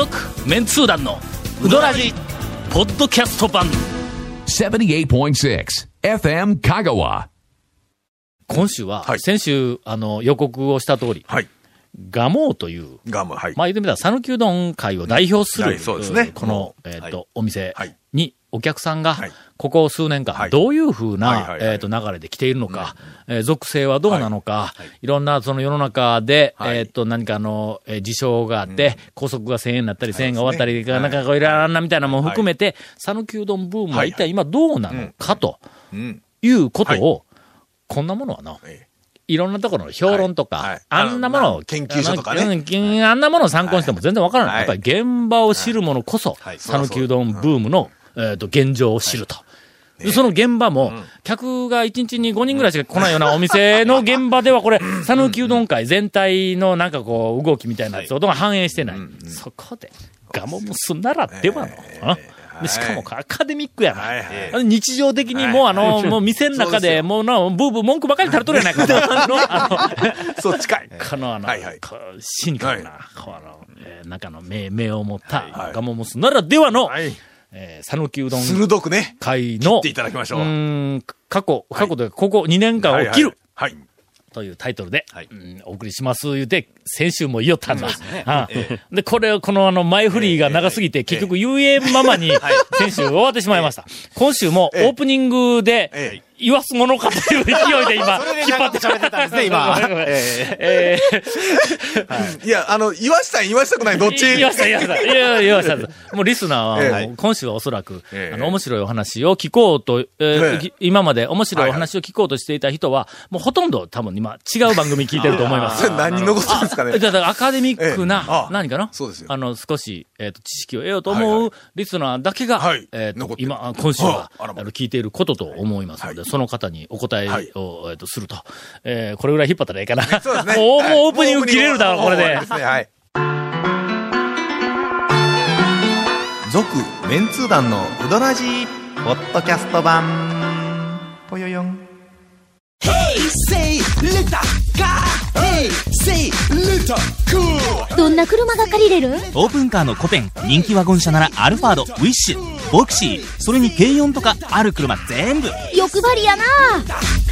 続メンツー団のウドラジポッドキャスト版78.6 FM Kagawa. 今週は、はい先週あの予告をした通り、はい。ガモーというガム、はい。まあ言ってみたら、讃岐うどん会を代表する、はいそうですねこのえっ、と、はいお店はいにお客さんがはい、ここ数年間、はい。どういうふうな、えっ、と、流れで来ているのか、えー属性はどうなのか、い、ろんなその世の中で、はい。えっ、と、何かの、えー事象があって、高速が1000円になったり、1000円が終わったり、はいなんかこういろんなみたいなもん含めて、讃岐うどんブームは一体今どうなのかとうん。いうことを、こんなものはの、えい。ろんなところの評論とか、あんなものを、研究所とかね。あんなものを参考にしても全然わからない。はい。やっぱり現場を知るものこそ、はい。讃岐うどん。ブームの、えっと、現状を知ると。でその現場も、客が1日に5人ぐらいしか来ないようなお店の現場では、これ、讃岐うどん会全体のなんかこう、動きみたいなやつが反映してない。そこで、ガモムスならではの。しかもアカデミックやな。はい日常的にもうあの、もう店の中で、もうな、ブーブー文句ばかり垂れとるやないか。あの、そう、近い。このあの、シニカルな、この、えー中の目、目を持った、はいガモモスならではの、はい。えー、讃岐うどん鋭くね、会の、っていただきましょう。うーん、過去、過去というか、ここ2年間を切るはい。というタイトルで、はい。うんお送りします言うて、先週も言おったんだ。で、これを、このあの、前振りが長すぎて、結局言えんままに、先週終わってしまいました。今週もオえ。えープニングでええ、言わすものかという勢いで今、引っ張って喋ってたんですね、今。え いや、あの、言わしたい、言わしたくない、どっち？言いました、言いました。いや、言いました。もうリスナーは、今週はおそらく、ええ。あの、面白いお話を聞こうと、今まで面白いお話を聞こうとしていた人は、もうほとんど多分今、違う番組聞いてると思います。そ れ何残すんですかね？だからアカデミックええ。なあ、何かな？そうですよ。あの、少し、えっ、と、知識を得ようと思うリスナーだけが、はい。え今、今週は、聞いていることと思いますので、はいその方にお答えを、はいえっ、と、すると。えーこれぐらい引っ張ったらいいかな。そうですね。もう、はいもうオープニング切れるだろ、これで。もう終わりすねはい。続、メンツー団のうどらじポッドキャスト版。ぽよよん。どんな車が借りれる？オープンカーのコペン、人気ワゴン車ならアルファード、ウィッシュ、ボクシー、それに軽4とかある車全部。欲張りやな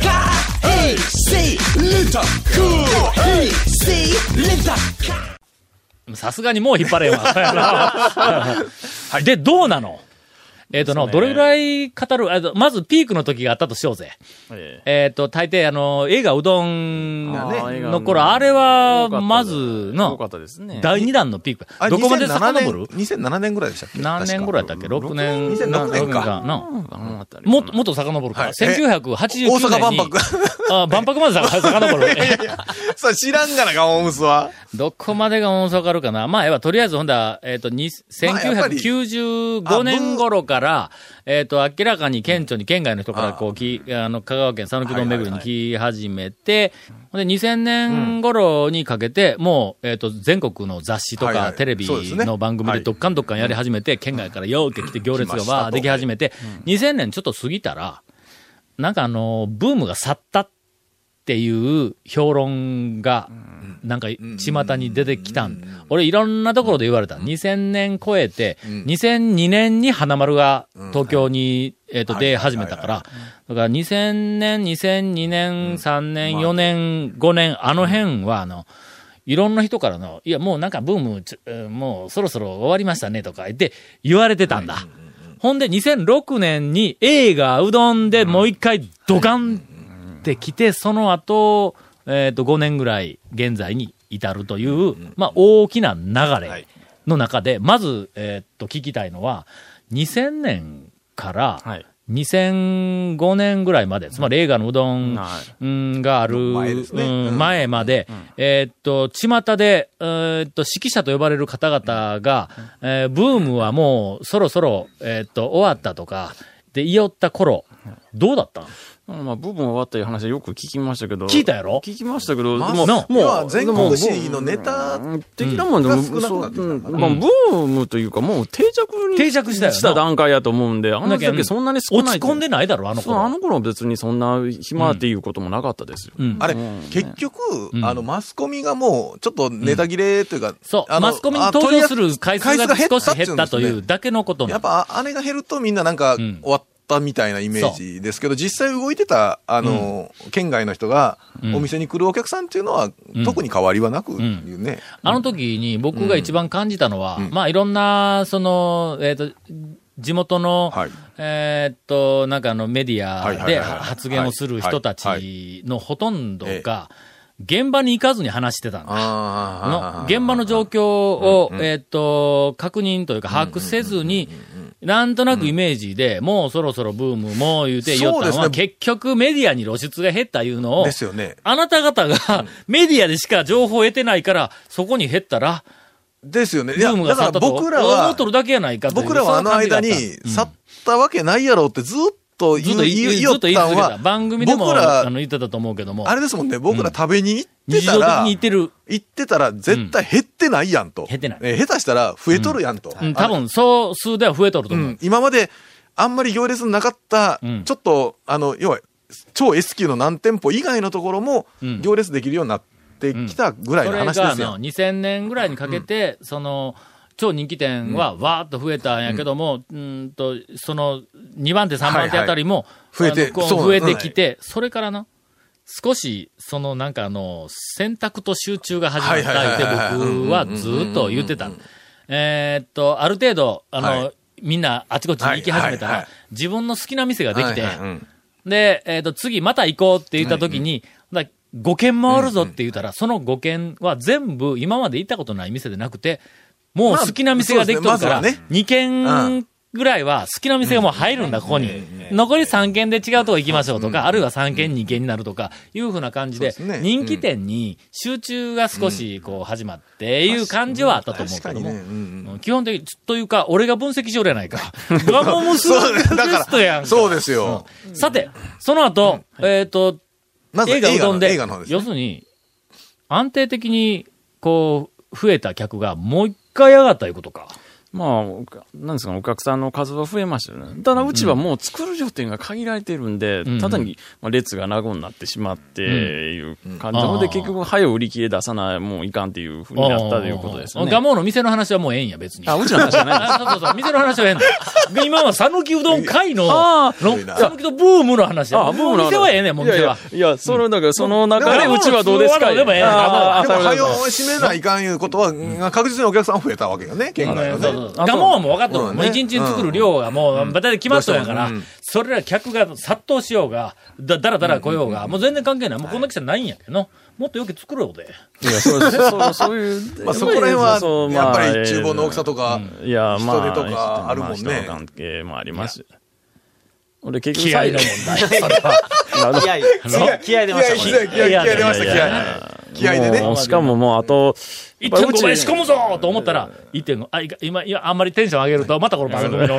Car. Hey, say little cool. Hey, say little car. さすがにもう引っ張れんわ。で、どうなの？えっ、との、どれぐらい語る、あのまずピークの時があったとしようぜ。えっ、と、大抵あの、映画うどんの頃、あれは、まずの、ね第2弾のピーク。あどこまで2007遡る？年 ?2007 年ぐらいでしたっけ？何年ぐらいだったっけ ?6 年。2006年かななもっと、もっと遡るか。はい1989年に。大阪万博あ、万博までさ 遡る。そう、知らんがな、ガオムスは。どこまでが大阪かるかなまあ、えば、とりあえず、ほんだ、えっ、と、にまあやっぱり1995年頃から、えっ、と、明らかに顕著に県外の人から、こう、き、あの、香川県讃岐うどん巡りに来始めて、ほんで、2000年頃にかけて、もう、えっ、と、全国の雑誌とか、はいはい。テレビの番組でどっかんどっかんやり始めて、県外からようけ来て行列がわーでき始めて、2000年ちょっと過ぎたら、なんかあの、ブームが去ったっていう評論が、なんか、巷に出てきたん。俺、いろんなところで言われた。2000年超えて、2002年に花丸が東京に、えっと、出始めたから、だから2000年、2002年、3年、4年、5年、あの辺は、あの、いろんな人からの、いや、もうなんかブームもうそろそろ終わりましたねとか言って言われてたんだ。ほんで、2006年に映画うどんでもう一回ドカンってきて、その後、えっ、と、5年ぐらい現在に至るという、まあ、大きな流れの中で、まず、えっ、と、聞きたいのは、2000年から、はい2005年ぐらいまで、つまり映画のうど。ん、がある、前ですねうんうん前まで、えっと、巷で、えっと、指揮者と呼ばれる方々が、えーブームはもうそろそろ、えっと、終わったとか、で、いよった頃どうだった？んまあ、部分終わったいう話はよく聞きましたけど。聞いたやろ？聞きましたけど、まあもう、な要は全国紙のネタうん的なもんでも、うんまあ、ブームというか、もう定着に定着したした段階やと思うんで、あの時だけそんなに少ない。落ち込んでないだろ、あの頃。あの頃は別にそんな暇っていうこともなかったですよ。うん。あれうん、結局、ん。あの、マスコミがもう、ちょっとネタ切れというか、そう、あのマスコミに登場する回数が少し減ったというだけのことなやっぱ、あれが減るとみんななんか、ん。終わったみたいなイメージですけど、実際動いてた、あの、県外の人が、うん。お店に来るお客さんっていうのは、うん。特に変わりはなくいうね。あの時に僕が一番感じたのは、うん。まあいろんな、その、えっ、と、地元の、はい。えーっと、なんかあのメディアで発言をする人たはいちのほとんどが、現場に行かずに話してたんだ。あの現場の状況を、えーっと、確認というか把握せずに、なんとなくイメージで、もうそろそろブームも言うて言ったのは、結局メディアに露出が減ったいうのを、ですよね。あなた方がメディアでしか情報を得てないから、そこに減ったら、ですよね。いブや、だから僕ら思はっと、るだけやないかという僕らはあの間に去ったわけないやろってずっと言い言いよっと言いたんは番組でも僕らあの言ってたと思うけども、あれですもんね、僕ら食べに行ってたら、に言ってる。行ってたら絶対減ってないやんと。減ってない。え下手したら増えとるやんと。うん、多分、総数では増えとると思う。うん、今まであんまり行列なかった、うん。ちょっと、あの、要は、超 S 級の何店舗以外のところもうん。行列できるようになってきたぐらいの話ですよ。の、2000年ぐらいにかけて、その、超人気店はわーっと増えたんやけども、うんと、その、2番手、3番手あたりも、はいはい。増えて増えてきて、それからな、少し、そのなんかあの、選択と集中が始まったって僕はずーっと言ってた。えーっと、ある程度、あの、はい。みんなあちこちに行き始めたら、はいはいはい自分の好きな店ができて、はいはいうん。で、えっ、と、次また行こうって言った時に、だ5軒回るぞって言ったら、その5軒は全部今まで行ったことない店でなくて、もう好きな店ができとるから、まあそうですね。ま2軒ぐらいは好きな店がもう入るんだ、ここに。残り3軒で違うとこ行きましょうとか、あるいは3軒2軒になるとか、いうふうな感じで、人気店に集中が少しこう始まっていう感じはあったと思うけども、基本的に、というか、俺が分析しよるやないか。ガモムスそうベストやんか。そうですよ。さて、その後、えっ、と、映画うどんで。要するに、安定的に、こう、増えた客がもう一回上がったいうことか。まあ、なんですかね、お客さんの数は増えましたよね。ただ、うちはもう作る量店が限られてるんで、うん。ただに、まあ、列が長になってしまって、いう感じうんなので、あー。結局、早う売り切れ出さない、もういかんっていうふうになったということですよね。ガモの店の話はもうええんや、別に。あ、うちの話じゃないそうそうそう、店の話はええんだ。今は讃岐うどん会の、讃岐うどんブー。ムの話や。あ、もう店はええねん、もう店は。いやそれだから、その中で、もううちはどうですかでもええあー。あでも、早閉めないかんいうことは、確実にお客さん増えたわけよね、県外のそうそうね。ガモはもう分かっとる。うんもう一日に作る量がもう、バタで決まっとるんやからうん、それら客が殺到しようが、だ、だらだら来ようが、もう全然関係ない。もうこんな季節ないんやけど、もっとよく作ろうで。いや、そうです。そう、そういう。まあそこら辺はそうやっぱりまあ厨房の大きさとかいや、まあ、人手とかあるもんねまあ人の関係もあります。俺結局気合の問題。気合い、気合い出ました。気合出ました、気合い。気合いでね。もうしかももうあと、1.5倍仕込むぞと思ったら、1.5、あ、いか今、いや、あんまりテンション上げると、またこの番組の。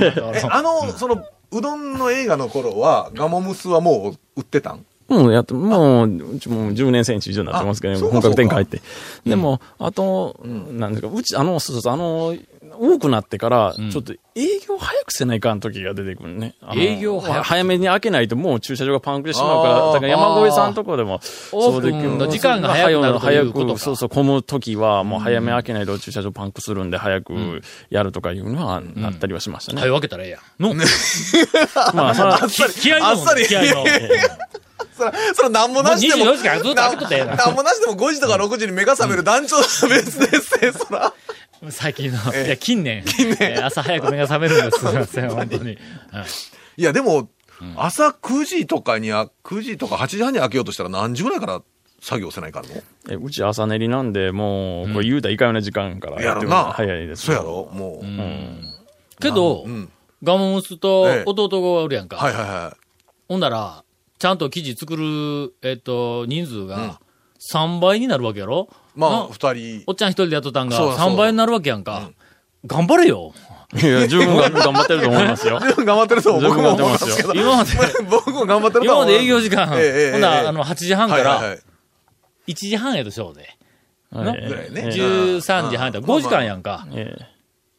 あの、その、うどんの映画の頃は、ガモムスはもう売ってたん？もうやって、もう、うちもう10年選手以上になってますけど、あそうか本格展開って。でも、あと、なんですか、うち、あの、そうそうそう、あの、多くなってから、ちょっと営業早くせないかん時が出てくるね。営業早く。早めに開けないともう駐車場がパンクしてしまうから、だから山越さんとこでも、オー。プンの時間が早くなる早く、そうそう、混む時はもう早め開けないと駐車場パンクするんで、早くやるとかいうのはなったりはしましたね。はい、分けたらええやん。の、まあ、気合いのあっさり。気合いの。そら、そら、なんもなしでも。もう24時間ずっと開けとったらええななんもなしでも5時とか6時に目が覚める団長の別ですね、そら。最近の、ええいや、近年、えー朝早く目が覚めるんです。すみません、本当に。はいいや、でも、朝9時とかにあ、9時とか8時半に開けようとしたら何時ぐらいから作業せないかんの？えうち朝練りなんで、もう、これ言うたらいかんような時間からやってる。早いです。そうやろもう。けど、うん。ガモムスとええ弟がおるやんか。はいはいはほんなら、ちゃんと記事作る、えっと、人数が3倍になるわけやろ？い。まあ、な二人。おっちゃん一人でやっとったんがそうそう3倍になるわけやんか。頑張れよ。いや、十分が頑張ってると思いますよ。十分頑張ってると僕も思いますけど。今まで、僕も頑張ってると今ま思うで営業時間、ほんなあの、8時半からはいはいはい1時半やとしょうで。はいぐらいねええ13時半やったら5時間やんか。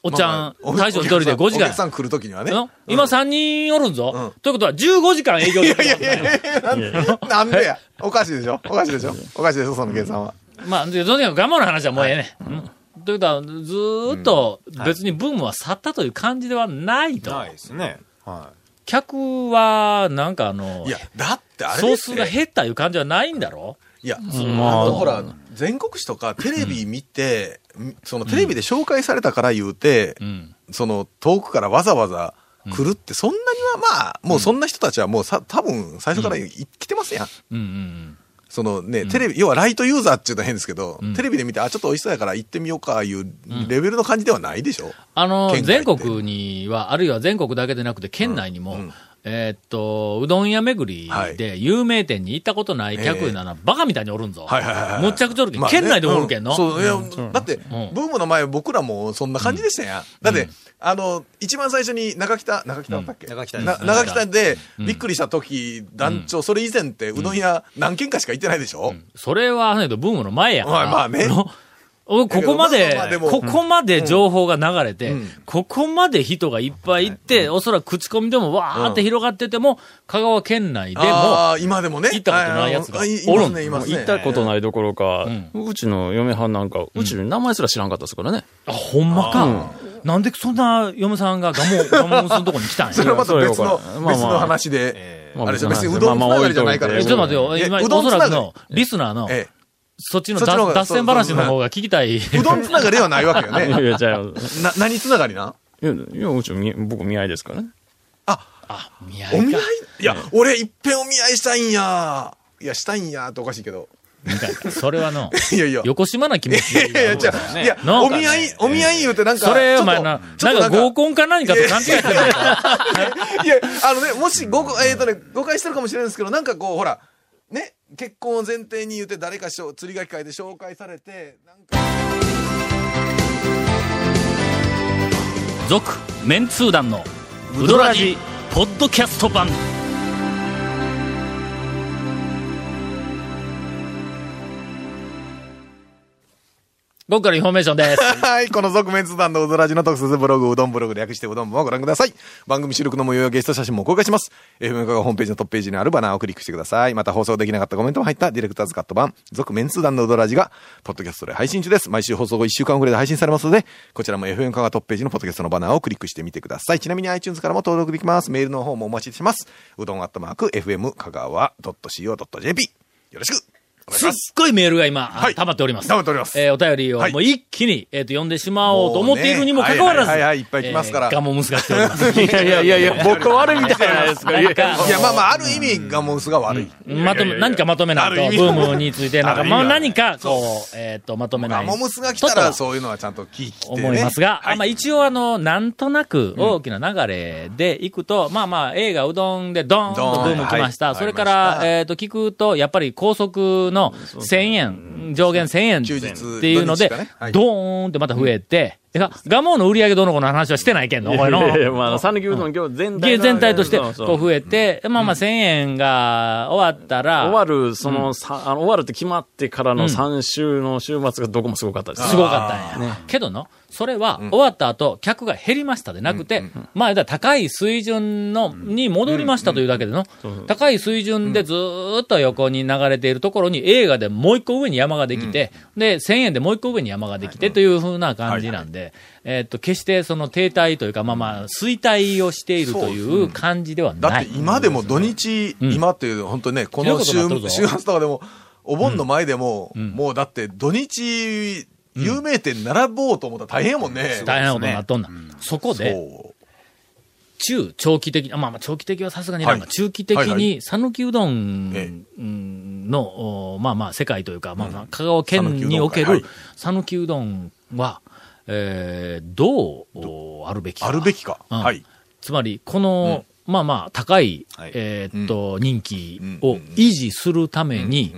ええおっちゃん大将一人で5時間お客。さん来るときにはね。の？今3人おるんぞ。うんということは15時間営業できるいやいやいやなんでや？おかしいでしょ？おかしいでしょ？おかしいでしょ？その計算は。まあ、でとにかく我慢の話はもうええね。うんということは、ずーっと別にブームは去ったという感じではないと。ないですね。は客は、なんかあのい、や、だってあれ総数が減ったいう感じはないんだろ？いや、まああとほら、全国紙とかテレビ見て、そのテレビで紹介されたから言うて、うん。その遠くからわざわざ来るって、そんなにはまあ、もうそんな人たちはもうさ、多分最初からい来てますやん。うんうんそのね、テレビ、要はライトユーザーっていうのは変ですけど、ん。テレビで見て、あ、ちょっと美味しそうやから行ってみようか、いうレベルの感じではないでしょ？あの、全国には、あるいは全国だけでなくて、県内にも、うんえーっと、うどん屋巡りで有名店に行ったことない客いうのは、バカみたいにおるんぞ。はいはいはいはいむっちゃくちゃおるけん。まあね。県内でもおるけんの。うそう、いや、だって、ん。ブームの前、僕らもそんな感じでしたや。ん。だって、あの、一番最初に中北、中北だったっけ、中北中北でびっくりした時、団長、それ以前ってうどん屋何軒かしか行ってないでしょ、それは、ね、ブームの前やから。まあまあねここまでまあまあで、もここまで情報が流れて、うん。ここまで人がいっぱいいって、おそらく口コミでもわーって広がってても、香川県内でも、ああ、今でもね。行ったことないやつがおるんね、ね。行ったことないどころか、ううちの嫁はんなんか、うちの名前すら知らんかったですからね。あ、ほんまか。なんでそんな嫁さんがガモ、ガモムスのとこに来たんや。それはまた別の、それはまあまあ。別の話で、えまああれでしょ、別にうどんつながりじゃないから。まあまあえちょっと待ってよ。え今、うどおそらくの、リスナーの、えそっちの脱脱線話の方が聞きたい。え、うどんつながりではないわけよ いやね。いや、じゃあ、いな、何つながりなや、いやうちみ、僕見合いですからね。あ、あ、見合いかお見合い？いや、俺いっぺんお見合いしたいんや。いや、したいんやっておかしいけど。みたいな。それはの、いやいや。横島な気持ち。いやいや、じゃあ、いや、お見合い、お見合い言うてなんか。それ、お前な、なんか合コンか何かと勘違いしてるんだよ。いや、あのね、もしご、えっ、とね、誤解してるかもしれないですけど、なんかこう、ほら、ね、結婚を前提に言って誰かしょ釣り書き会で紹介されて、なんか。続、メンツー団の、ウドラジ、ポッドキャスト版。ここからインフォメーションです。はい。この続麺通団のうどらじの特設ブログ、うどんブログ略してうどんもご覧ください。番組収録の模様やゲスト写真も公開します。FM カがホームページのトップページにあるバナーをクリックしてください。また放送できなかったコメントも入ったディレクターズカット版、続麺通団のうどらじが、ポッドキャストで配信中です。毎週放送後1週間遅れで配信されますので、こちらも FM カがトップページのポッドキャストのバナーをクリックしてみてください。ちなみに iTunes からも登録できます。メールの方もお待ちします。うどんアットマーク、FM 香川 .co.jp。よろしくすっ。ごいメールが今、はい溜まっております。溜まっておりますえーお便りをはいもう一気に、えっ、と、読んでしまおうと思っているにもかかわらず、はいはいはいはいいっぱい来ますからえーガモムスが来ております。いやいやいやいや、僕悪いみたいじゃないですか。なんか、いや、まあまあ、ある意味、ガモンスが悪い。まとめ、何かまとめないと、ブある意味ームについて、なんか、まあある意味何か、こう、えっ、と、まとめない。ガモムスが来たとら、そういうのはちゃんと聞いてね。思いますが、はいあまあ一応あの、なんとなく大きな流れでいくと、まあまあ映画うどんでドーンとブーム来ました。ドーンそれかはいら、ありましたえっ、と、聞くと、やっぱり高速の1000円、上限1000円っていうのでドーンってまた増えて、えが、ガモの売り上げどの子の話はしてないけんの、これの。いやいやまあ、讃岐うどん今日全体の。全体として、こう増えて、まあまあ1000円が終わったら、終わる、その、さあの終わるって決まってからの3週の週末がどこもすごかったです。すごかったんや。けどの、それは終わった後、客が減りましたでなくて、まあ、高い水準の、に戻りましたというだけでの、高い水準でずーっと横に流れているところに映画でもう一個上に山ができて、で、1000円でもう一個上に山ができてというふうな感じなんで、えっと、決してその停滞というか、まあまあ、衰退をしているという感じではない。だって今でも土日、ん。今っていう、本当にね、この週週末とかでも、お盆の前でも、もうだって土日、有名店並ぼうと思ったら大変やもんね。大変なことになっとんな。そこで。中長期的、あまあまあ長期的はさすがにい。らんが、はい中期的に、讃岐うどんの、おまあまあ世界というか、まあまあ香川県における讃岐うどんは、えーどうおあるべきか。あるべきか。うん。はい。つまり、この、まあまあ高い、はい。えーっと、人気を維持するために、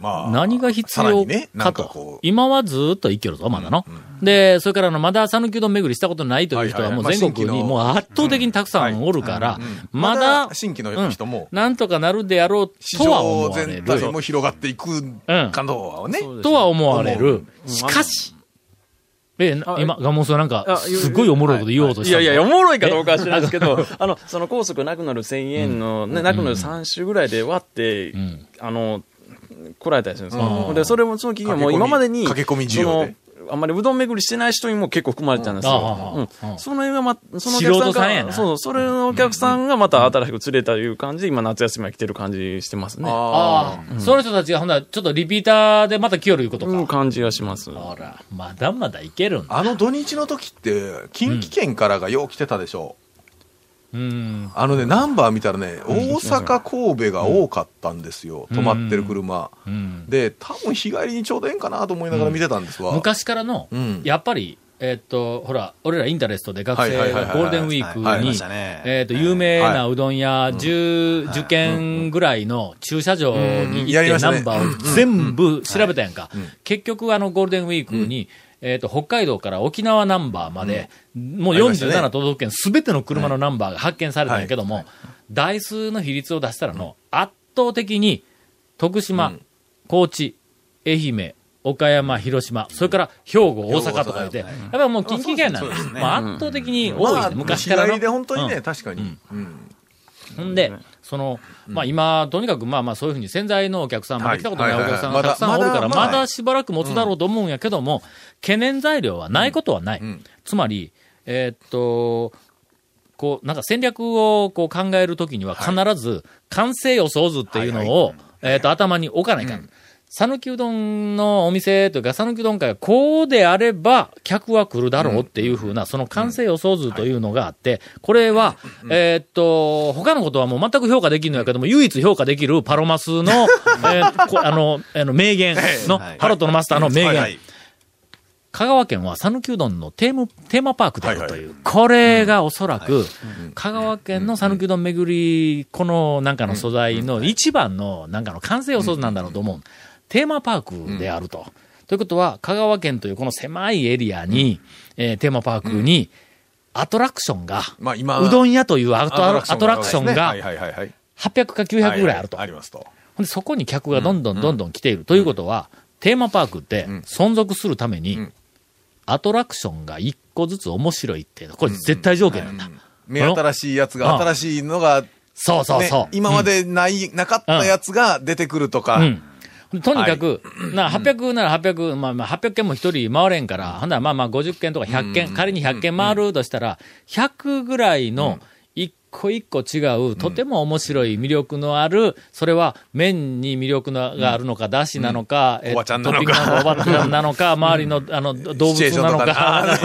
まあ何が必要かと。今はずっと生きるぞ、まだの。で、それからあの、まだ讃岐うどん巡りしたことないという人はもう全国にもう圧倒的にたくさんおるから、まだ、新規の人も、なんとかなるであろう市とは思場われる。全体も広がっていくかどうはね。とは思われる。うん。しかし、え、なあ今、ガモンさんなんかあ、すごいおもろいこと言おうとしたのい。やいや、おもろいかどうかは知らないですけど、あの、その高速なくなる1000円の、ね、なくなる3週ぐらいで割って、ん。あの、来られたりするんですよ。うんで、それもその企業も今までに、駆け込み需要であんまりうどん巡りしてない人にも結構含まれてたんですうんあよ。あうんその辺がま、そのお客さん素人さんやなが、そう、それのお客さんがまた新しく連れたいう感じで、今夏休みは来てる感じしてますね。ああ、その人たちがほんならちょっとリピーターでまた来よるいうことうん、か。感じがします。ほら、まだまだいけるんだ。あの土日の時って、近畿圏からがよう来てたでしょ。うん。あのね、ナンバー見たらね、大阪、神戸が多かったんですよ。止まってる車。うん。で、多分日帰りにちょうどええんかなと思いながら見てたんですわ。昔からの、うん。やっぱり、えーっと、ほら、俺らインタレストで学生がゴールデンウィークはいに、えーっと、有名なうどん屋10、10軒ぐらいの駐車場に行ってナンバーを全部調べたやんか。結局、あの、ゴールデンウィークに、えーっと、北海道から沖縄ナンバーまで、もうありましたね。47都道府県すべての車のナンバーが発見されたんやけども、台数の比率を出したらの、圧倒的に、徳島、高知、愛媛、岡山、広島、それから兵庫、大阪とか言って、やっぱりもう近畿圏なんです。まあ圧倒的に多い、まあ、昔からの。で本当にね、うん。確かに。うん。ほんで、その、まあ今、とにかくまあまあそういうふうに潜在のお客さん、まだ来たことないお客さんがたくさんおるから、まだしばらく持つだろうと思うんやけども、懸念材料はないことはない。つまり、えーっと、こう、なんか戦略をこう考えるときには必ず、完成予想図っていうのを、えーっと、頭に置かないかん。讃岐うどんのお店というか、讃岐うどん会がこうであれば、客は来るだろうっていうふうな、その完成予想図というのがあって、これは、えーっと、他のことはもう全く評価できるのやけども、唯一評価できるパロマスの、えあの、あの、名言の、ハロットのマスターの名言。香川県は讃岐うどんのテーマ、テーマパークであるという。これがおそらく、香川県の讃岐うどん巡り、このなんかの素材の一番のなんかの完成予想図なんだろうと思う。テーマパークであると。ということは、香川県というこの狭いエリアに、えーテーマパークに、アトラクションが、まあ今、うどん屋というアトラクションがはいはいはいはい。800か900ぐらいあると。ありますと。ほんでそこに客がどんどんどんどん来ている。ということは、テーマパークって存続するために、アトラクションが一個ずつ面白いっていうのこれ絶対条件なんだ。目新しいやつが、うん新しいのが、そうそうそうね。今までない、なかったやつが出てくるとか。うん。とにかく、な、800なら800、まあまあ800件も一人回れんから、ほんならまあまあ50件とか100件、仮に100件回るとしたら、100ぐらいの一個一個違う、とても面白い魅力のある、それは麺に魅力のがあるのか、だしなのか、えおばちゃんなのか。トッピングおばちゃんなのか、周りの、あの、動物なのか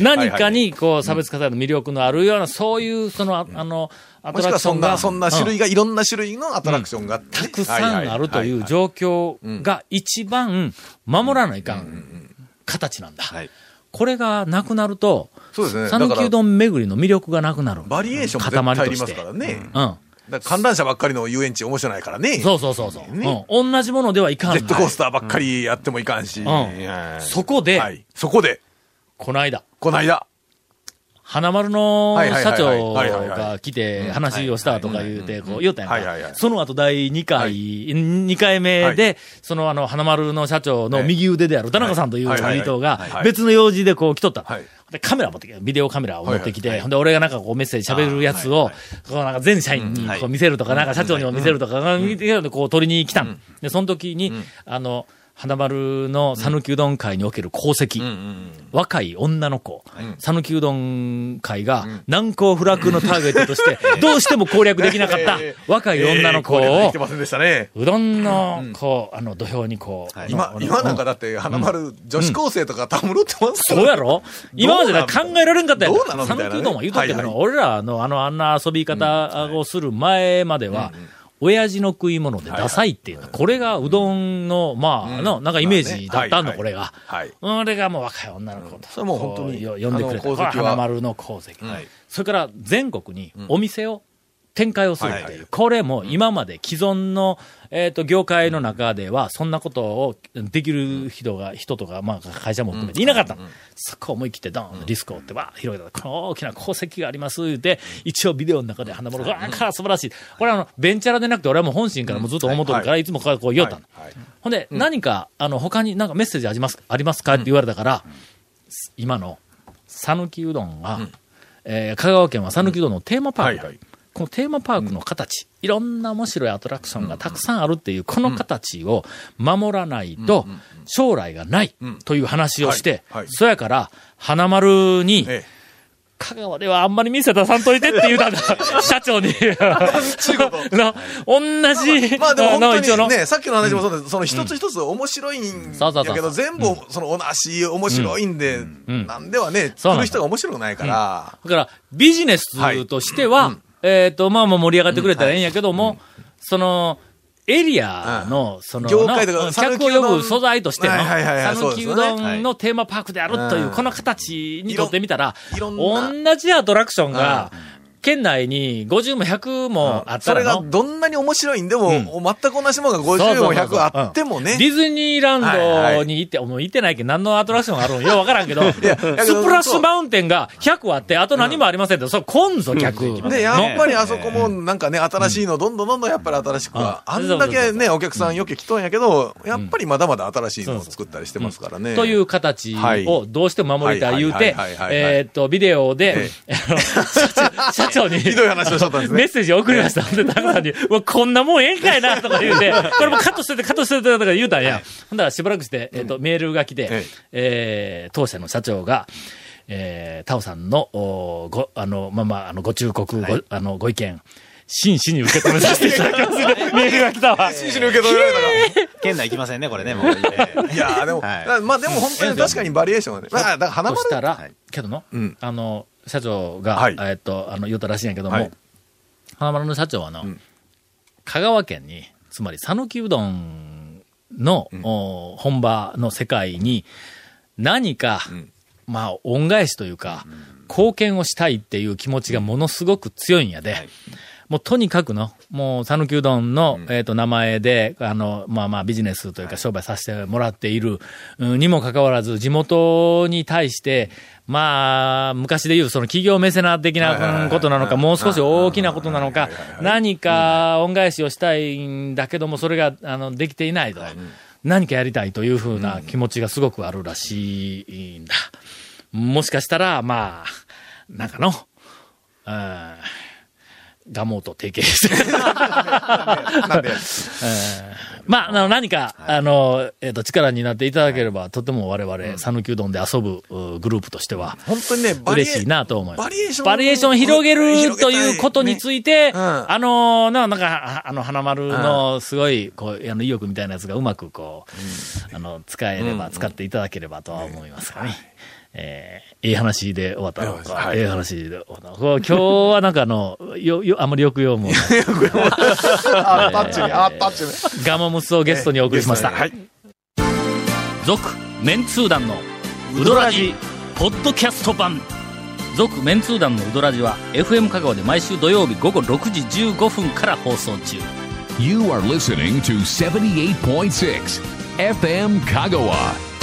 何かにこう差別化される魅力のあるような、そういう、その、ああの、アもしくはそんな、トラクションが。そんな種うん類が、いろんな種類のアトラクションが、たくさんあるという況。状況が一番守らないかん形なんだ。はいこれがなくなると、そうですね。讃岐うだから、どん巡りの魅力がなくなる。バリエーションも絶対ありますからね。うん。観覧車ばっかりの遊園地面白いからね。そうそうそうそう。ねうん。同じものではいかんジェットコースターばっかりやってもいかんし。んはいそこで、はい。そこで、この間、この間。花丸の社はい長が来て話をしたとか言うて、こう言うたやん。か。その後第2回、2回目で、そのあの、花丸の社長の右腕である田中さんという人がはい別の用事でこう来とった。で、カメラ持ってきて、ビデオカメラを持ってきて、ほんで、俺がなんかこうメッセージ喋るやつを、こうなんか全社員にこう見せるとか、なんか社長にも見せるとか、見てこう取りに来たん。で、その時に、あの、花丸の讃岐うどん会における功績、若い女の子、讃岐うどん会が難攻不落のターゲットとして、どうしても攻略できなかった。若い女の子を。うどんの、こう、あの、土俵にこう、今、今なんかだって、花丸、女子高生とかたむろってますそうやろ。今までな考えられんかったやん。讃岐うどんは言うとったけど、はいはい俺らのあの、あんな遊び方をする前までは、親父の食い物でダサいっていうのは、これがうどんの、まあ、の、なんかイメージだったの、これが。はい。俺がもう若い女の子と。それもう本当に呼んでくれた。あの功績は花丸の功績。それから全国にお店を展開をする。ってい。う。これも今まで既存の、えっ、と、業界の中では、そんなことをできる人が、人とか、まあ、会社も含めていなかった。の。そこを思い切ってドーンとリスクを負って、わー広げた。この大きな功績があります、言うて、一応ビデオの中で花丸が、あー素晴らしい。これはあの、ベンチャラでなくて、俺はもう本心からもうずっと思っとるから、い。つもこうこう言おったの。ほんで、何か、あの、他になんかメッセージありますありますか？って言われたから、今の、讃岐うどんが、えー香川県は讃岐うどんのテーマパークだ、はいはいこのテーマパークの形、いろんな面白いアトラクションがたくさんあるっていう、この形を守らないと、将来がないという話をしてそやから、花丸に、ええ。香川ではあんまり店出さんといてって言うたんだ、社長に。な同じ、まあでも本当にね、さっきの話もそうです。その一つ一つ面白いんそうそうそうやけど、全部その同じ面白いんで、ん。なんではね、そうなんだ来る人が面白くないから。だから、ビジネスとしては、えっ、と、まあまあ盛り上がってくれたらええんやけども、その、エリアの、その、業界とか客を呼ぶ素材としての、讃岐うどんのテーマパークであるという、うん。この形にとってみたら、同じアトラクションが、県内に50も100もあったそれがどんなに面白いんでも、全く同じものが50も100あってもね。ディズニーランドに行って、もう行ってないけど、何のアトラクションがあるの？ようわからんけど、スプラッシュマウンテンが100あって、あと何もありませんって、それ、こんぞ、客。で、やっぱりあそこもなんかね、新しいの、どんどんどんどんやっぱり新しくは、あんだけね、お客さんよく来とんやけど、やっぱりまだまだ新しいのを作ったりしてますからね。という形をどうしても守りたい言うてはいはいはいはい、はいえーっと、ビデオで、あの社長に、ひどい話をしとったんですね。メッセージを送りました。で、高さんに、うわ、こんなもんええんかいな、とか言うて、これもカットしてて、カットしてて、とか言うたんや。ほんだらしばらくして、えーっと、メールが来てえ、え。ー当社の社長が、えー、タオさんの、おご、あの、まあまあ、あの、ご忠告、ご、あの、ご意見、真摯に受け止めさせていただきます。ね。メールが来たわ。真摯に受け止められたか。県内行きませんね、これね、もう。ら。いやーでも、はい。まあでも本当に確かにバリエーションはね。まあ、だから花丸そしたら、はい。けどの、うん。あの、社長が、はい。えっと、あの、言ったらしいんやけども、はい。花丸の社長はの、ん。香川県に、つまり、讃岐うどんの、お本場の世界に、何か、ん。まあ、恩返しというか、貢献をしたいっていう気持ちがものすごく強いんやで、もうとにかくの、もう、讃岐うどんの、えっ、と、名前で、あの、まあまあ、ビジネスというか商売させてもらっている、うんにもかかわらず、地元に対して、まあ、昔で言う、その企業メセナ的なうんことなのか、もう少し大きなことなのか、何か恩返しをしたいんだけども、それが、あの、できていないと。何かやりたいというふうな気持ちがすごくあるらしいんだ。もしかしたら、まあ、なんかの、うんガモと提携して。なんで、まあ、あの、何か、あの、えっ、と、力になっていただければ、とても我々、讃岐うどんで遊ぶうグループとしては、本当にね、嬉しいなと思います。バリエーションバリエーションを広げるということについて、ね。うん。あの、ななんか、あの、花丸のすごい、こう、あの、意欲みたいなやつがうまく、こう、あの、使えれば、使っていただければとは思いますがね。えー、いい話で終わったのか、話で終わったのか。今日はなんかあの、よ、よ、あんまり抑揚もない。あタッチに、あタッチに。ガモムスをゲストにお送りしました。はい。続、メンツー団のウドラジ、ポッドキャスト版。続、メンツー団のウドラジは、FM 香川で毎週土曜日午後6時15分から放送中。You are listening to 78.6 FM Kagawa.